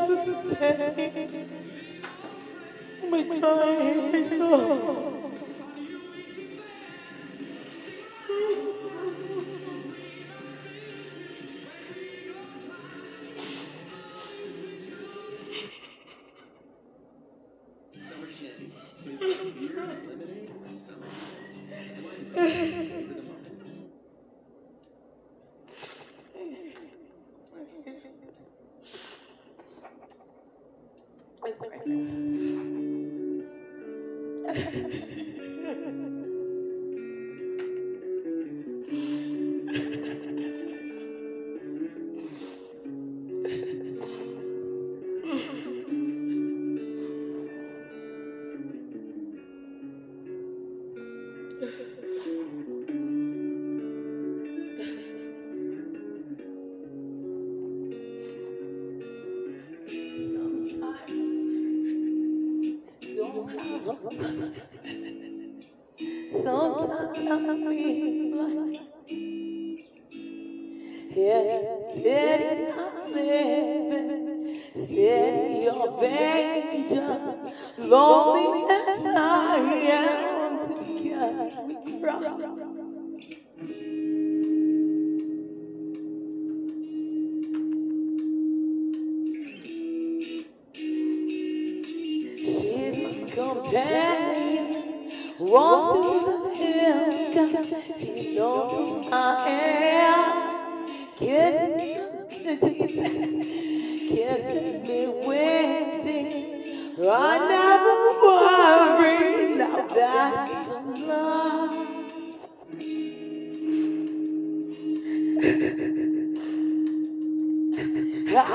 I had to say. It's right.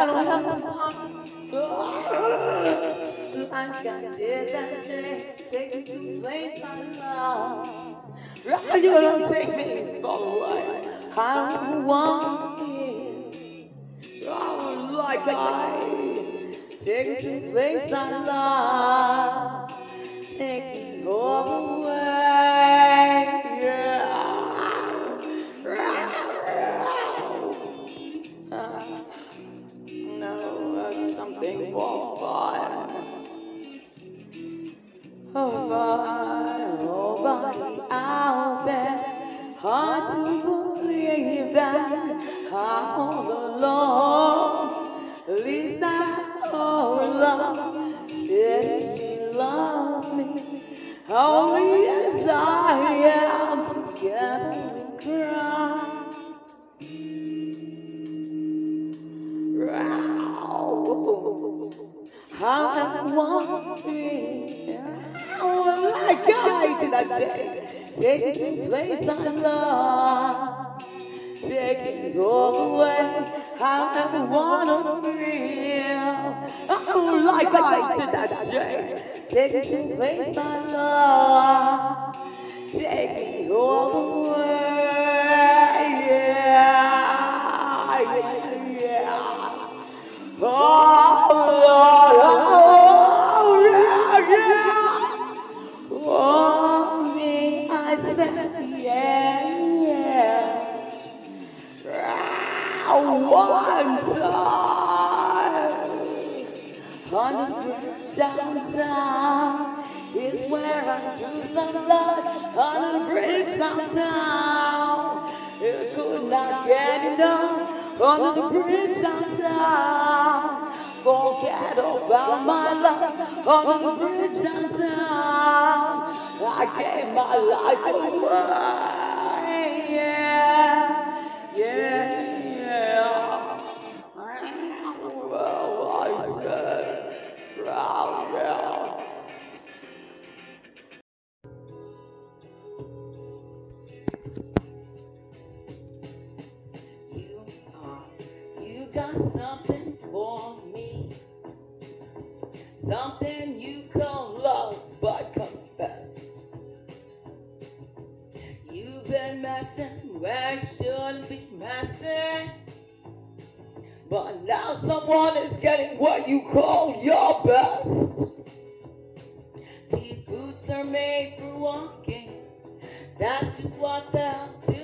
I I did that take me to I love. Right, you don't take me far away. I want like I take to place I love. Take me Hard to believe that I'm all alone. I know love said she loves me. Only as I am together we cry. How I want to be. Oh, like I did that day. Take me to place I love. Take me all the way. How I wanna feel. Oh, like I did that day. Take me to place I love. Take me all the way. Yeah, yeah. Oh, Lord, one time. The bridge downtown is where I drew some blood. The bridge downtown, it could not get enough. On the bridge downtown, forget about my love on the bridge downtown. I gave my life away. Yeah, yeah. You are, you got something for me. Something you call love, but confess. You've been messing where you shouldn't be messing. But now someone is getting what you call your best. Made for walking. That's just what they'll do.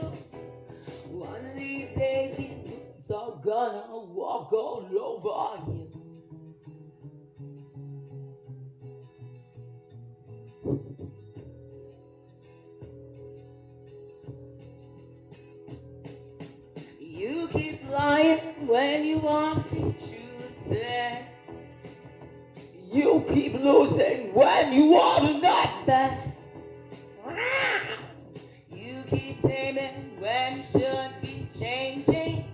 One of these days, these boots are gonna walk all over you. You keep lying when you want to be truthful. You keep losing when you want to not You keep saving when should be changing.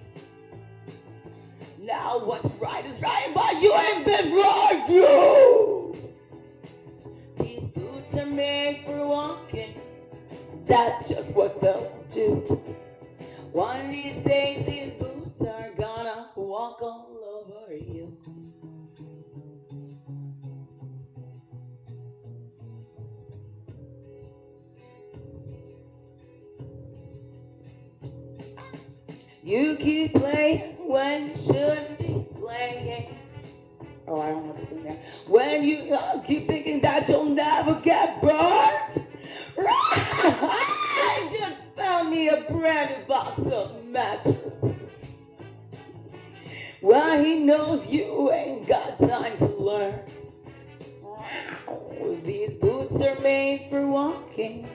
Now what's right is right, but you ain't been right, you. These boots are made for walking. That's just what they'll do. One of these days, these boots are gonna walk all over you. You keep playing when you shouldn't be playing. Oh, I don't have anything there. When you uh, keep thinking that you'll never get burnt. I just found me a brand new box of mattress. Well, he knows you ain't got time to learn. These boots are made for walking,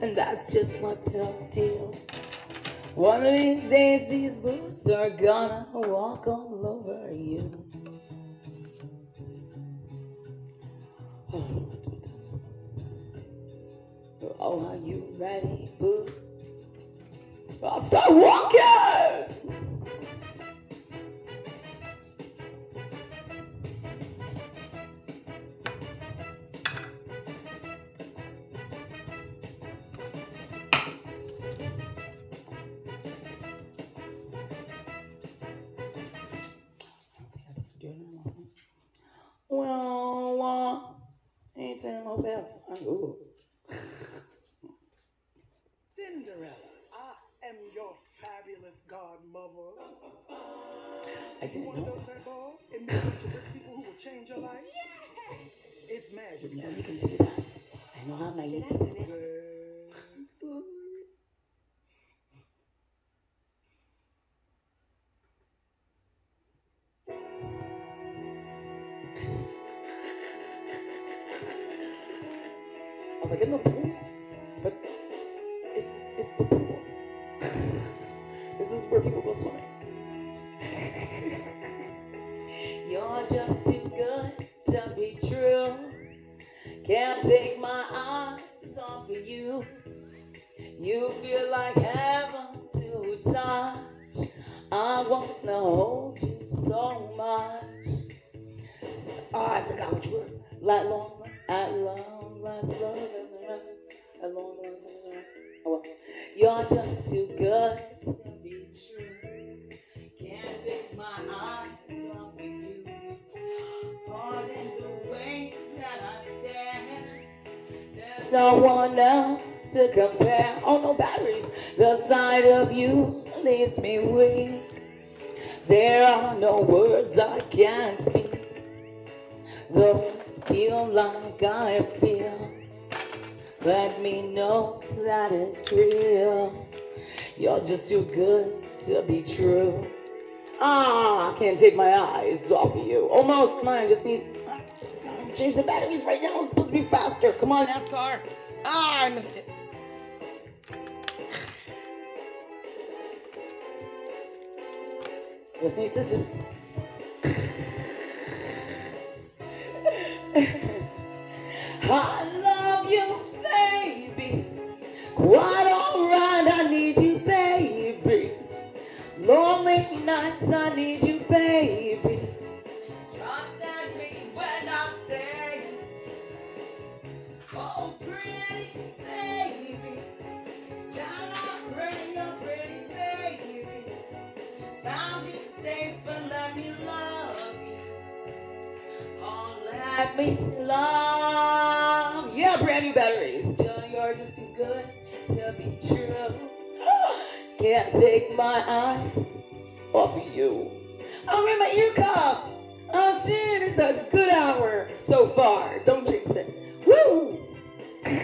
and that's just what they'll do. One of these days, these boots are gonna walk all over you. Oh, are you ready, boo? I'll start walking! Well, well, ain't telling no bad. Ooh. Cinderella, I am your fabulous godmother. I didn't want to know know that ball? It means that you're with people who will change your life. It's magic. that. You can do that. I know how naive this is. Bad was like, in the pool? Change the batteries right now. It's supposed to be faster. Come on, NASCAR. Ah, I missed it. Just need scissors. I love you, baby. Quite alright, I need you, baby. Lonely nights, I need you, me love. Yeah, brand new batteries. Still, you're just too good to be true. Can't take my eyes off of you. I'm in my ear cuff. Oh shit, it's a good hour so far. Don't jinx it. Woo!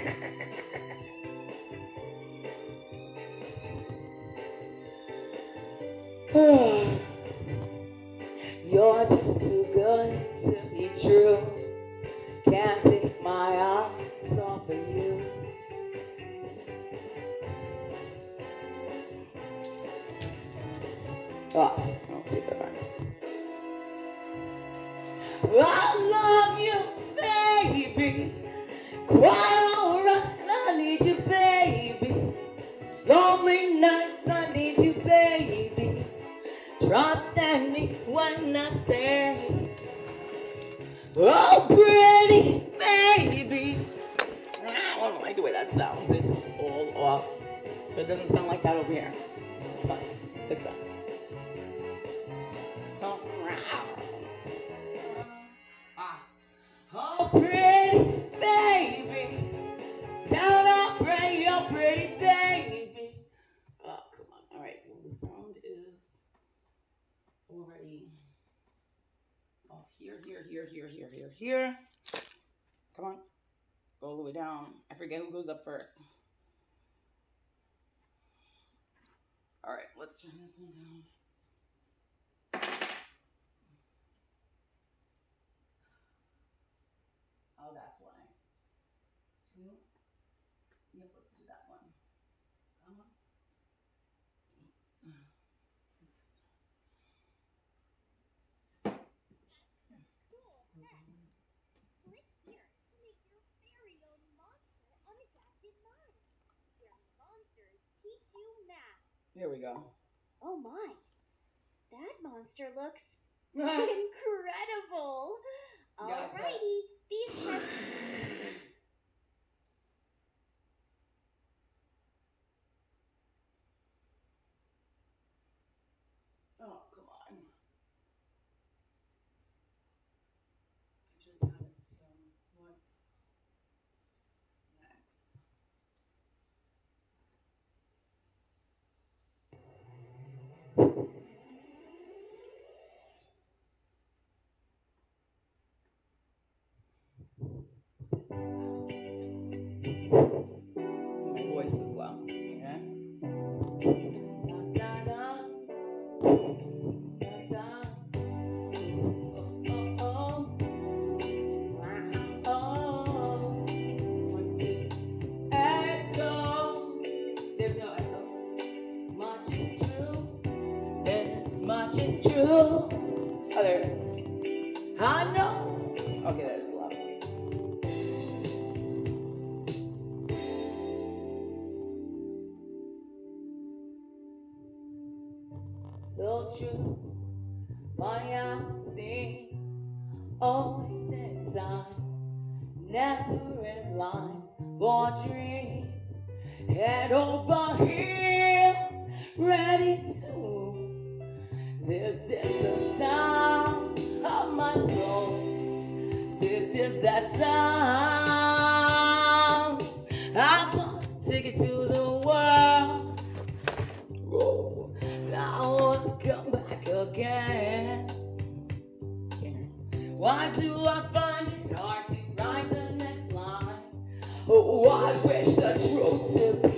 You're just too good I love you, baby. Quite alright, I need you, baby. Lonely nights, I need you, baby. Trust in me when I say, Oh, pretty baby. I don't like the way that sounds. It's all off. It doesn't sound like that over here. Here, here, here, here. Come on. Go all the way down. I forget who goes up first. All right, let's turn this one down. Oh, that's why. Two. Yep, let's do that one. Come on. Click here to make your very own monster on AdaptedMind. Your monsters teach you math. Here we go. Oh my. That monster looks incredible. Yeah, I bet. Alrighty, these always in time, never in line for dreams. Head over heels, ready to. This is the sound of my soul. This is that sound. I want to take it to the world. Oh, I want to come back again. Why do I find it hard to write the next line? Oh, I wish the truth to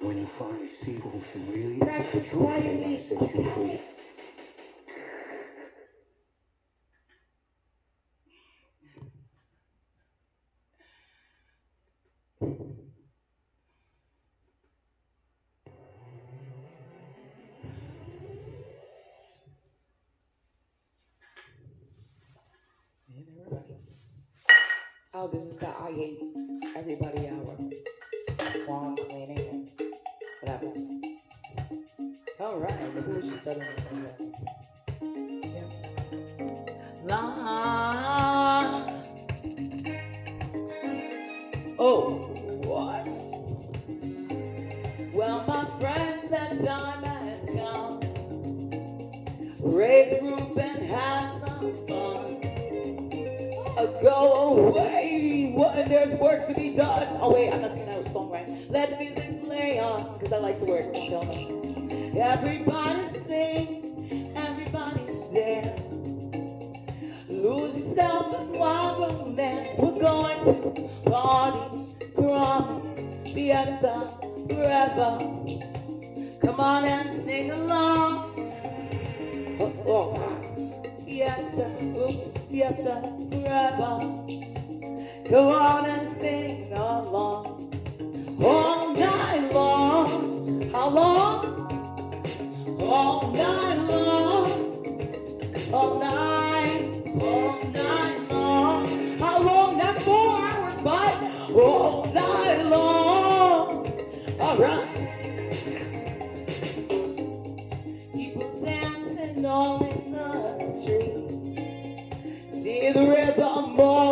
When you finally see. y'all. This is the I Hate Everybody Hour. While cleaning whatever. All right. Who is she studying? Go away when there's work to be done. Oh, wait, I'm not singing that song right. Let the music play on, because I like to work. Everybody sing, everybody dance. Lose yourself in wild romance. We're going to party, prom, fiesta, forever. Come on and Bye.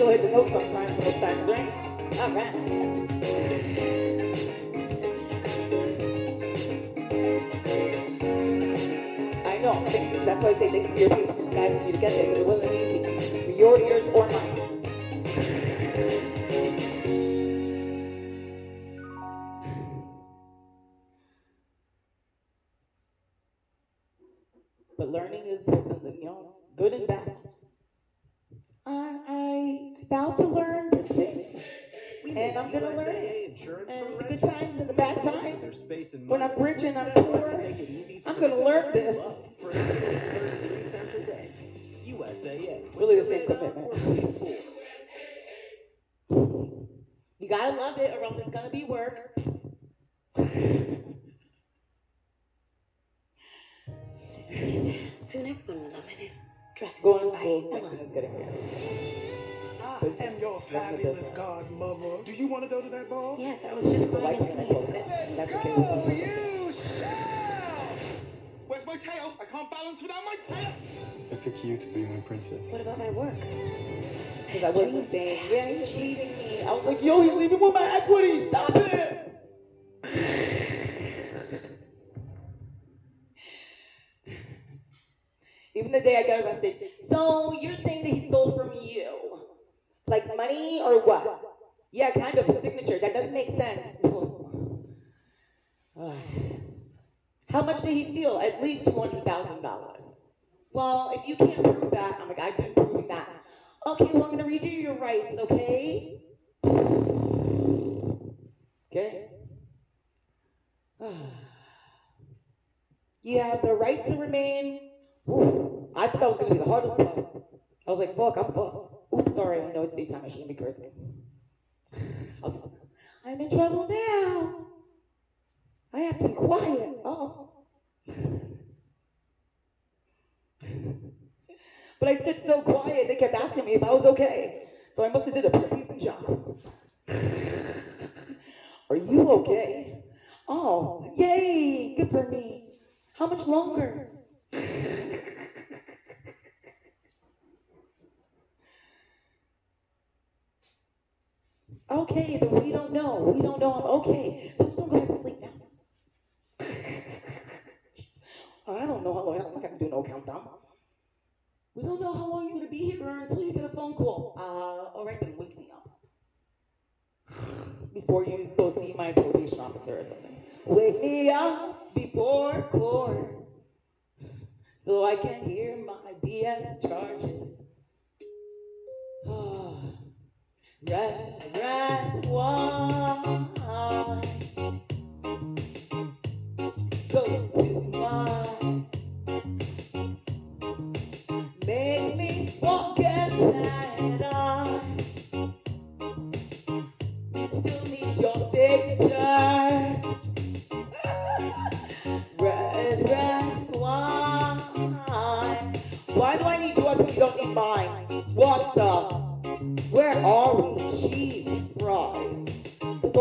still hit the note sometimes, sometimes, right? All right. I know. That's why I say thanks to your fabulous godmother. Do you want to go to that ball? Yes, I was just going White into man, the both. That's okay with them. you shall! Where's my tail? I can't balance without my tail. I pick you to be my princess. What about my work? Because I wasn't saying, yeah, he's leaving me. I was like, yo, he's leaving with my equity. Stop it. Even the day I got arrested. So you're saying that he stole from you? Like money or what? Yeah, kind of. a signature. That doesn't make sense. How much did he steal? At least $200,000. Well, if you can't prove that, I'm like, I've been proving that. Okay, well, I'm going to read you your rights, okay? Okay. You have the right to remain. Ooh, I thought that was going to be the hardest part. I was like, fuck, I'm fucked. Oops, sorry, I know it's daytime, I shouldn't be cursing. I'm in trouble now. I have to be quiet. Oh. But I stood so quiet, they kept asking me if I was okay. So I must have did a pretty decent job. Are you okay? Oh, yay, good for me. How much longer? Okay, then we don't know. We don't know I'm okay. So I'm just gonna go back to sleep now. I don't know how long, I'm not gonna do no countdown. We don't know how long you're gonna be here until you get a phone call. Uh, all right, then wake me up. Before you go see my probation officer or something. Wake me up before court so I can hear my BS charges. Red, red wine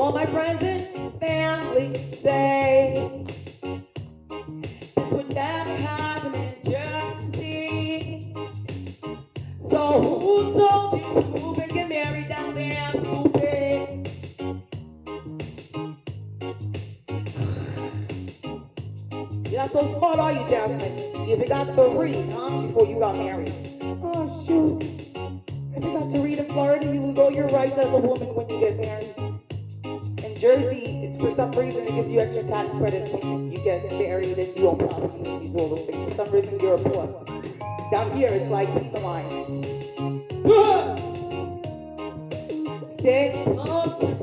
all my friends and family say this would never happen in Jersey. So who told you to move and get married down there, stupid? You're not so smart, are you, Jasmine? You forgot to read, huh? Before you got married. Oh, shoot. I forgot to read in Florida, you lose all your rights as a woman when you get married. Jersey, it's for some reason it gives you extra tax credits you get married and you own property and you do all those things. For some reason, you're a plus. Down here, it's like penalized. Stay close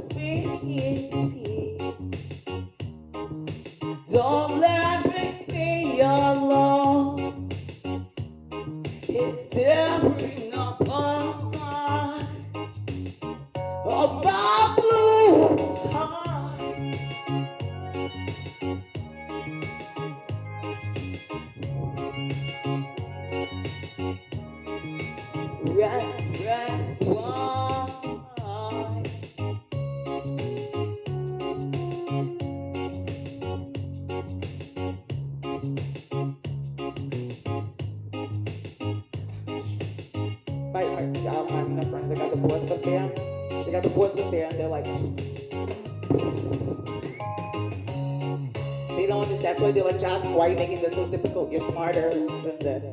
why are you making this so difficult? You're smarter than this.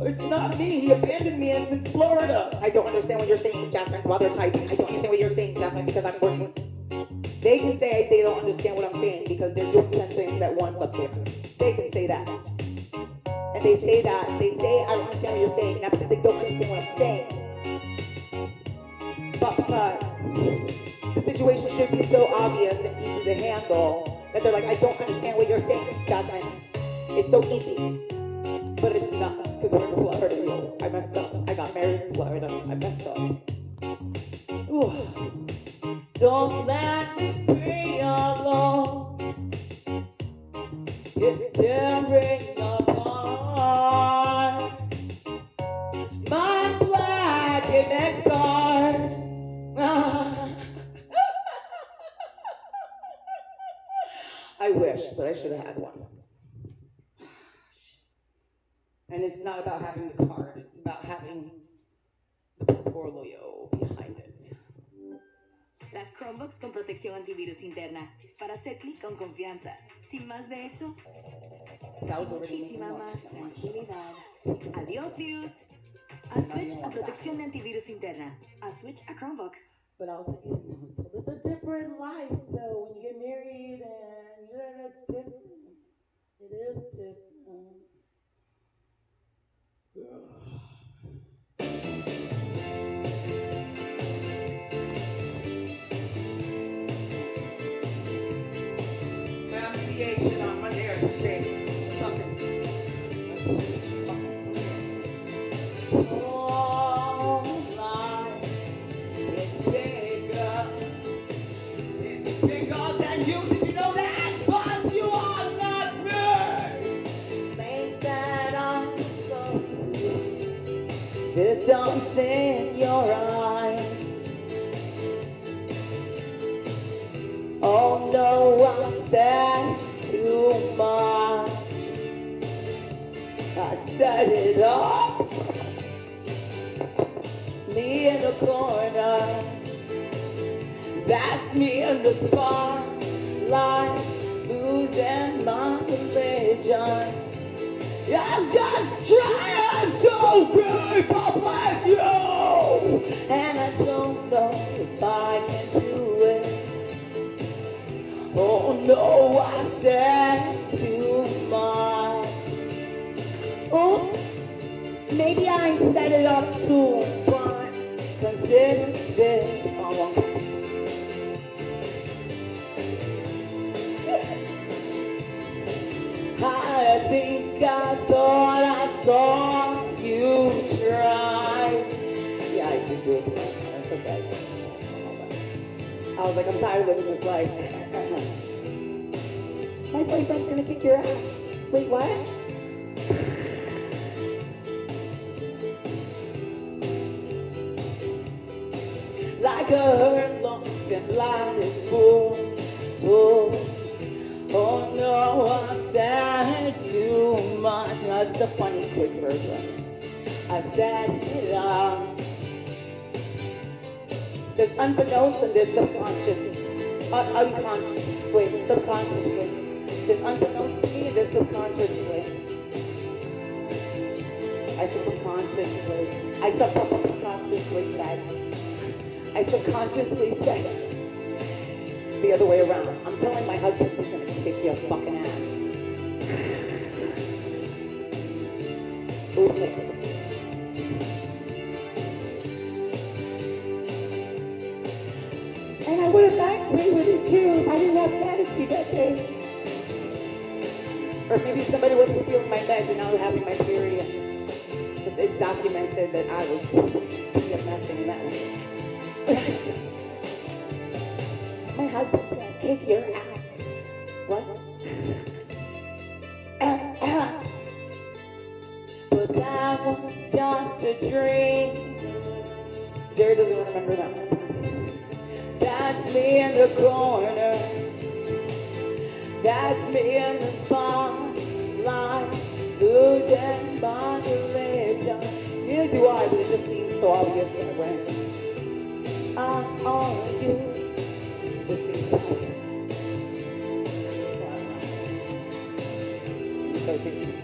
It's not me. He abandoned me, and in Florida. I don't understand what you're saying, Jasmine. While they're typing, I don't understand what you're saying, Jasmine, because I'm working. They can say they don't understand what I'm saying because they're doing 10 things at once up there. They can say that. And they say that, they say, I don't understand what you're saying, not because they don't understand what I'm saying, but because situation should be so obvious and easy to handle that they're like, I don't understand what you're saying, Jasmine. It's so easy. But it's not, because we're in Florida. I messed up. I got married in Florida. I messed up. Ooh. Don't let Chromebooks con protección antivirus interna. Para hacer clic con confianza. Sin más de esto, muchísima más tranquilidad. Adiós, virus. A switch a protección de antivirus interna. A switch a Chromebook. But I was like, it's a different life though. When you get married and you know, it's different. It is different. Think I thought I saw you try. Yeah, I did do it to. It's okay. I was like, I'm tired of living this life. My boyfriend's gonna kick your ass. Wait, what? Unbeknownst and there's subconscious. Uh, unconscious. Wait, subconsciously. There's unbeknownst to me and there's subconsciously. I subconsciously. I subconsciously said. I subconsciously said the other way around. I'm telling my husband he's gonna kick your fucking ass. Oops, Maybe somebody wasn't stealing my meds and I was having my period. It's, it's documented that I was PMSing that way. My husband's gonna kick your ass. What? But that was just a dream. Jerry doesn't remember that one. That's me in the corner. That's me in the spotlight. Losing my religion. Neither do I, but it just seems so obvious that way. I'm on you. Just seems so. So I.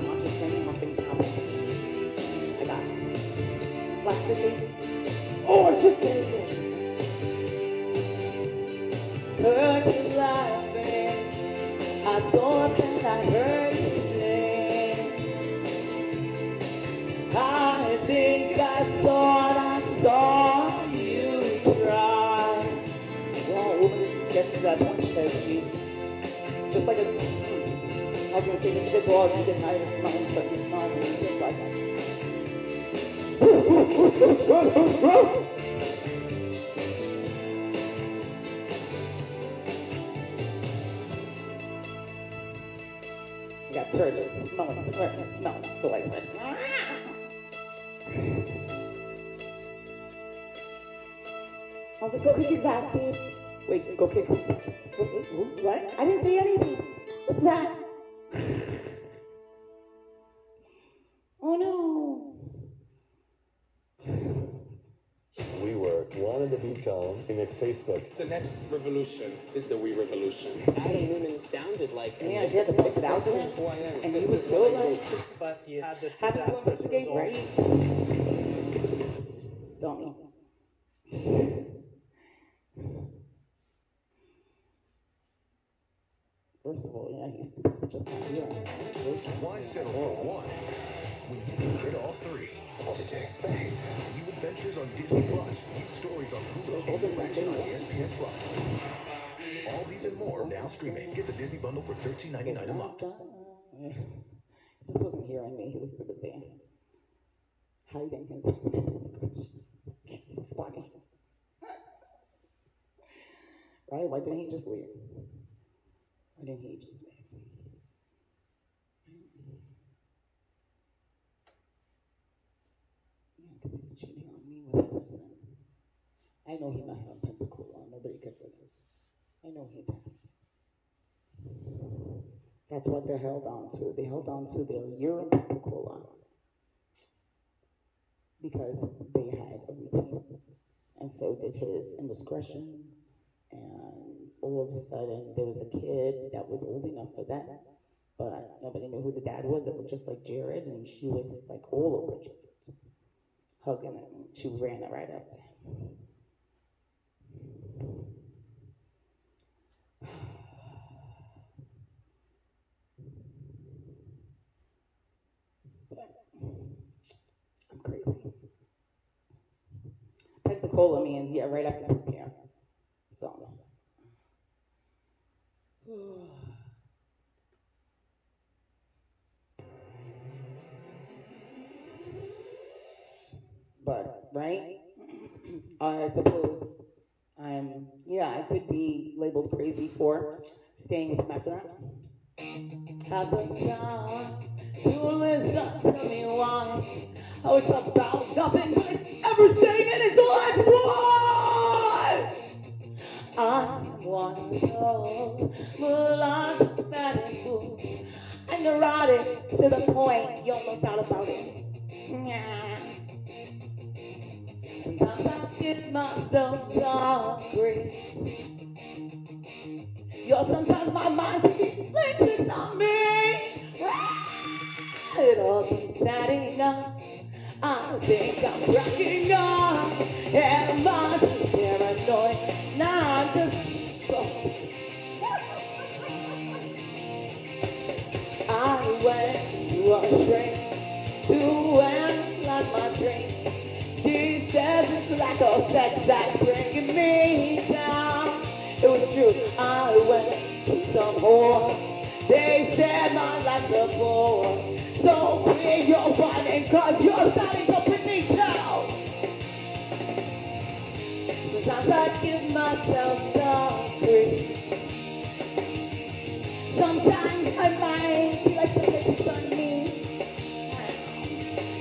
I it. Laxity. Oh, I just of smelling certain smells and you get like, I got of smelling certain smells, so ah. I was like, go kick his ass. Wait, go kick his? What? I didn't say anything. What's that? Beat column in its Facebook. The next revolution is the We Revolution. Adam Neumann sounded like Yeah, she had to put it out there. This is who I am. And This he was is still what like. But you had this happy to disastrous investigate, result. right? Dummy. First of all, yeah, he's just not hearing. Why settle for one when you can get all three? What did you expect? New adventures on Disney Plus, new stories on Hulu, and new action on ESPN Plus. All these and more now streaming. Get the Disney bundle for $13.99 a month. He just wasn't hearing me. He was too busy hiding his indiscretions. It's so funny. right? Why didn't he just leave? Why didn't he just leave? Yeah, because he was I know he met her in Pensacola. Nobody could forget. I know he did. That's what they held on to. They held on to their year in Pensacola because they had a routine, and so did his indiscretions. And all of a sudden, there was a kid that was old enough for that, but nobody knew who the dad was. That looked just like Jared, and she was like all over Jared, hugging him. She ran it right up to him. I'm crazy. Pensacola means, yeah, right after boot camp. So. Right? Uh, I suppose I'm, yeah, I could be labeled crazy for staying with after that. Have the time to listen to me why. Oh, it's about nothing, but it's everything, and it's all at once. I'm one of those melodramatic fools, and neurotic to the point, yo, no doubt about it. Sometimes I get myself some grace. Yo, sometimes my mind should be playing tricks on me. It all keeps adding up. I think I'm cracking up. Am I just paranoid? Nah, I'm just. I went to a shrink to analyze my drink. It's lack sex that's bringing me down. It was true. I went to some whore. They said my life's a bore. So clear your whining cause you're starting to bring me down. Sometimes I give myself the grief. Sometimes I mind, she likes to make it on me.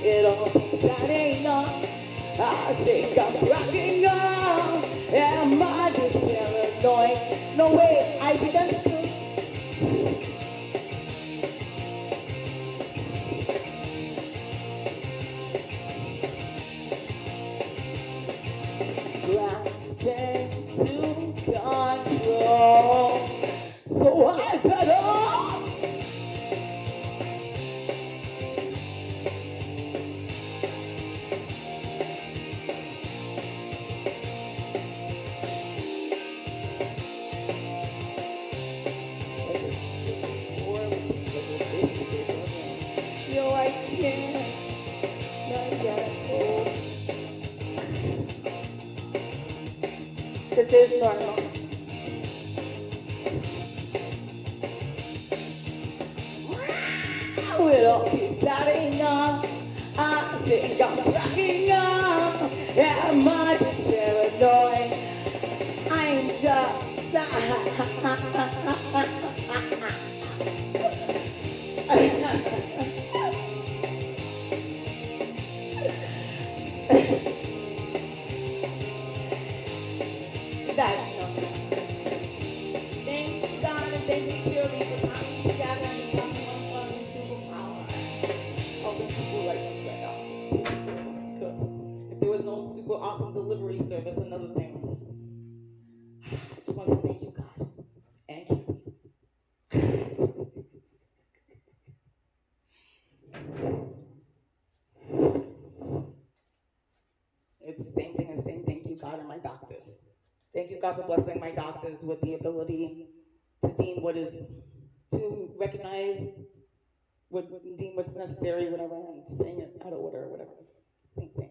It all out ain't enough. I think I'm cracking up. Am I just paranoid? No way, I didn't my doctors. Thank you, God, for blessing my doctors with the ability to deem what is, to recognize what, deem what's necessary, whatever, and saying it out of order or whatever. Same thing,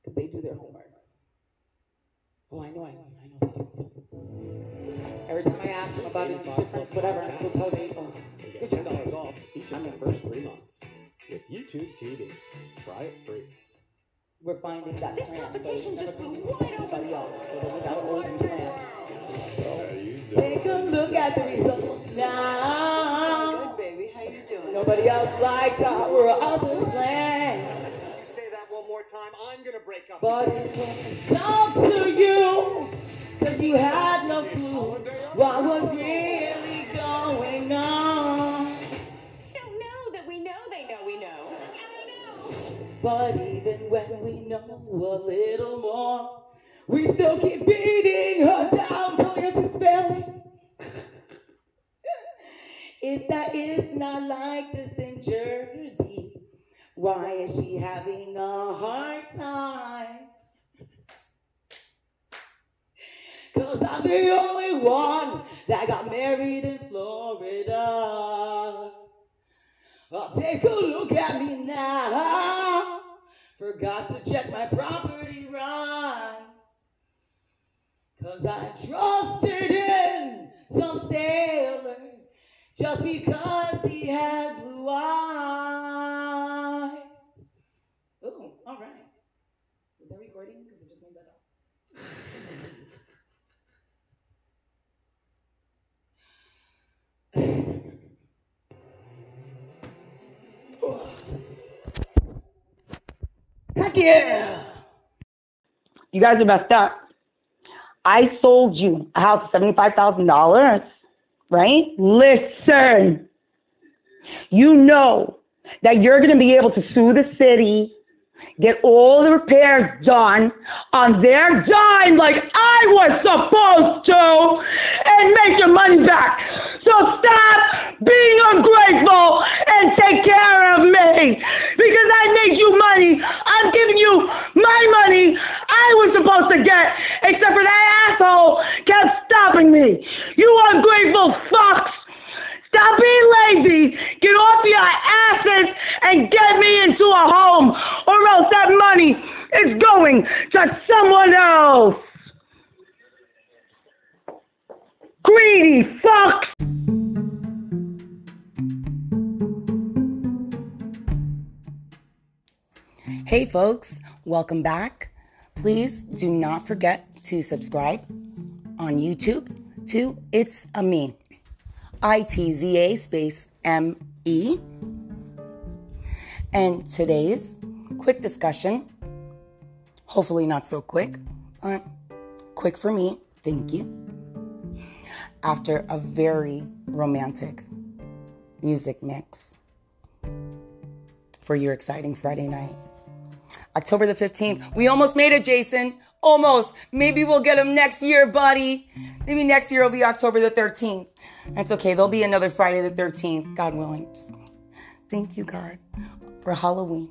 because they do their homework. Oh, I know, I know, I know they do. Because every time I ask them about it, different, whatever, they'll tell oh, and get ten dollars off each of the first three months with YouTube TV. Try it free. We're finding that This plan, competition just blew easy for anybody else, so they without open plan. Take a look at the results now. Good, baby. How you doing? Nobody else liked our other plan. Say that one more time. I'm gonna break up. But it's up to you, cause you had no clue what was really going on. But even when we know a little more, we still keep beating her down till she's failing. Is that it's not like this in Jersey? Why is she having a hard time? Cause I'm the only one that got married in Florida. Well, take a look at me now. Forgot to check my property rights. Cause I trusted in some sailor just because he had blue eyes. Heck yeah! You guys are messed up. I sold you a house for $75,000, right? Listen, you know that you're going to be able to sue the city, get all the repairs done on their dime like I was supposed to, and make your money back. So stop being ungrateful and take care of me because I made you money. I'm giving you my money I was supposed to get, except for that asshole kept stopping me. You ungrateful fucks. Stop being lazy. Get off your asses and get me into a home, or else that money is going to someone else. Greedy fucks. Hey folks, welcome back. Please do not forget to subscribe on YouTube to It's a Me. I T Z A space M E. And today's quick discussion, hopefully not so quick, but quick for me, thank you. After a very romantic music mix for your exciting Friday night. October the 15th. We almost made it, Jason. Almost. Maybe we'll get them next year, buddy. Maybe next year will be October the 13th. That's okay. There'll be another Friday the 13th, God willing. Just thank you, God, for Halloween.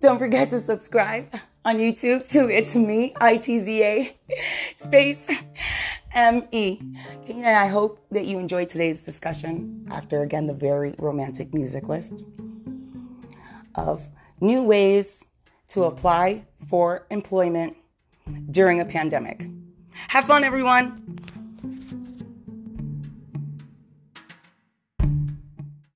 Don't forget to subscribe on YouTube to It's Me, I T Z A, space M E. And I hope that you enjoyed today's discussion after, again, the very romantic music list of new ways to apply for employment during a pandemic. Have fun, everyone.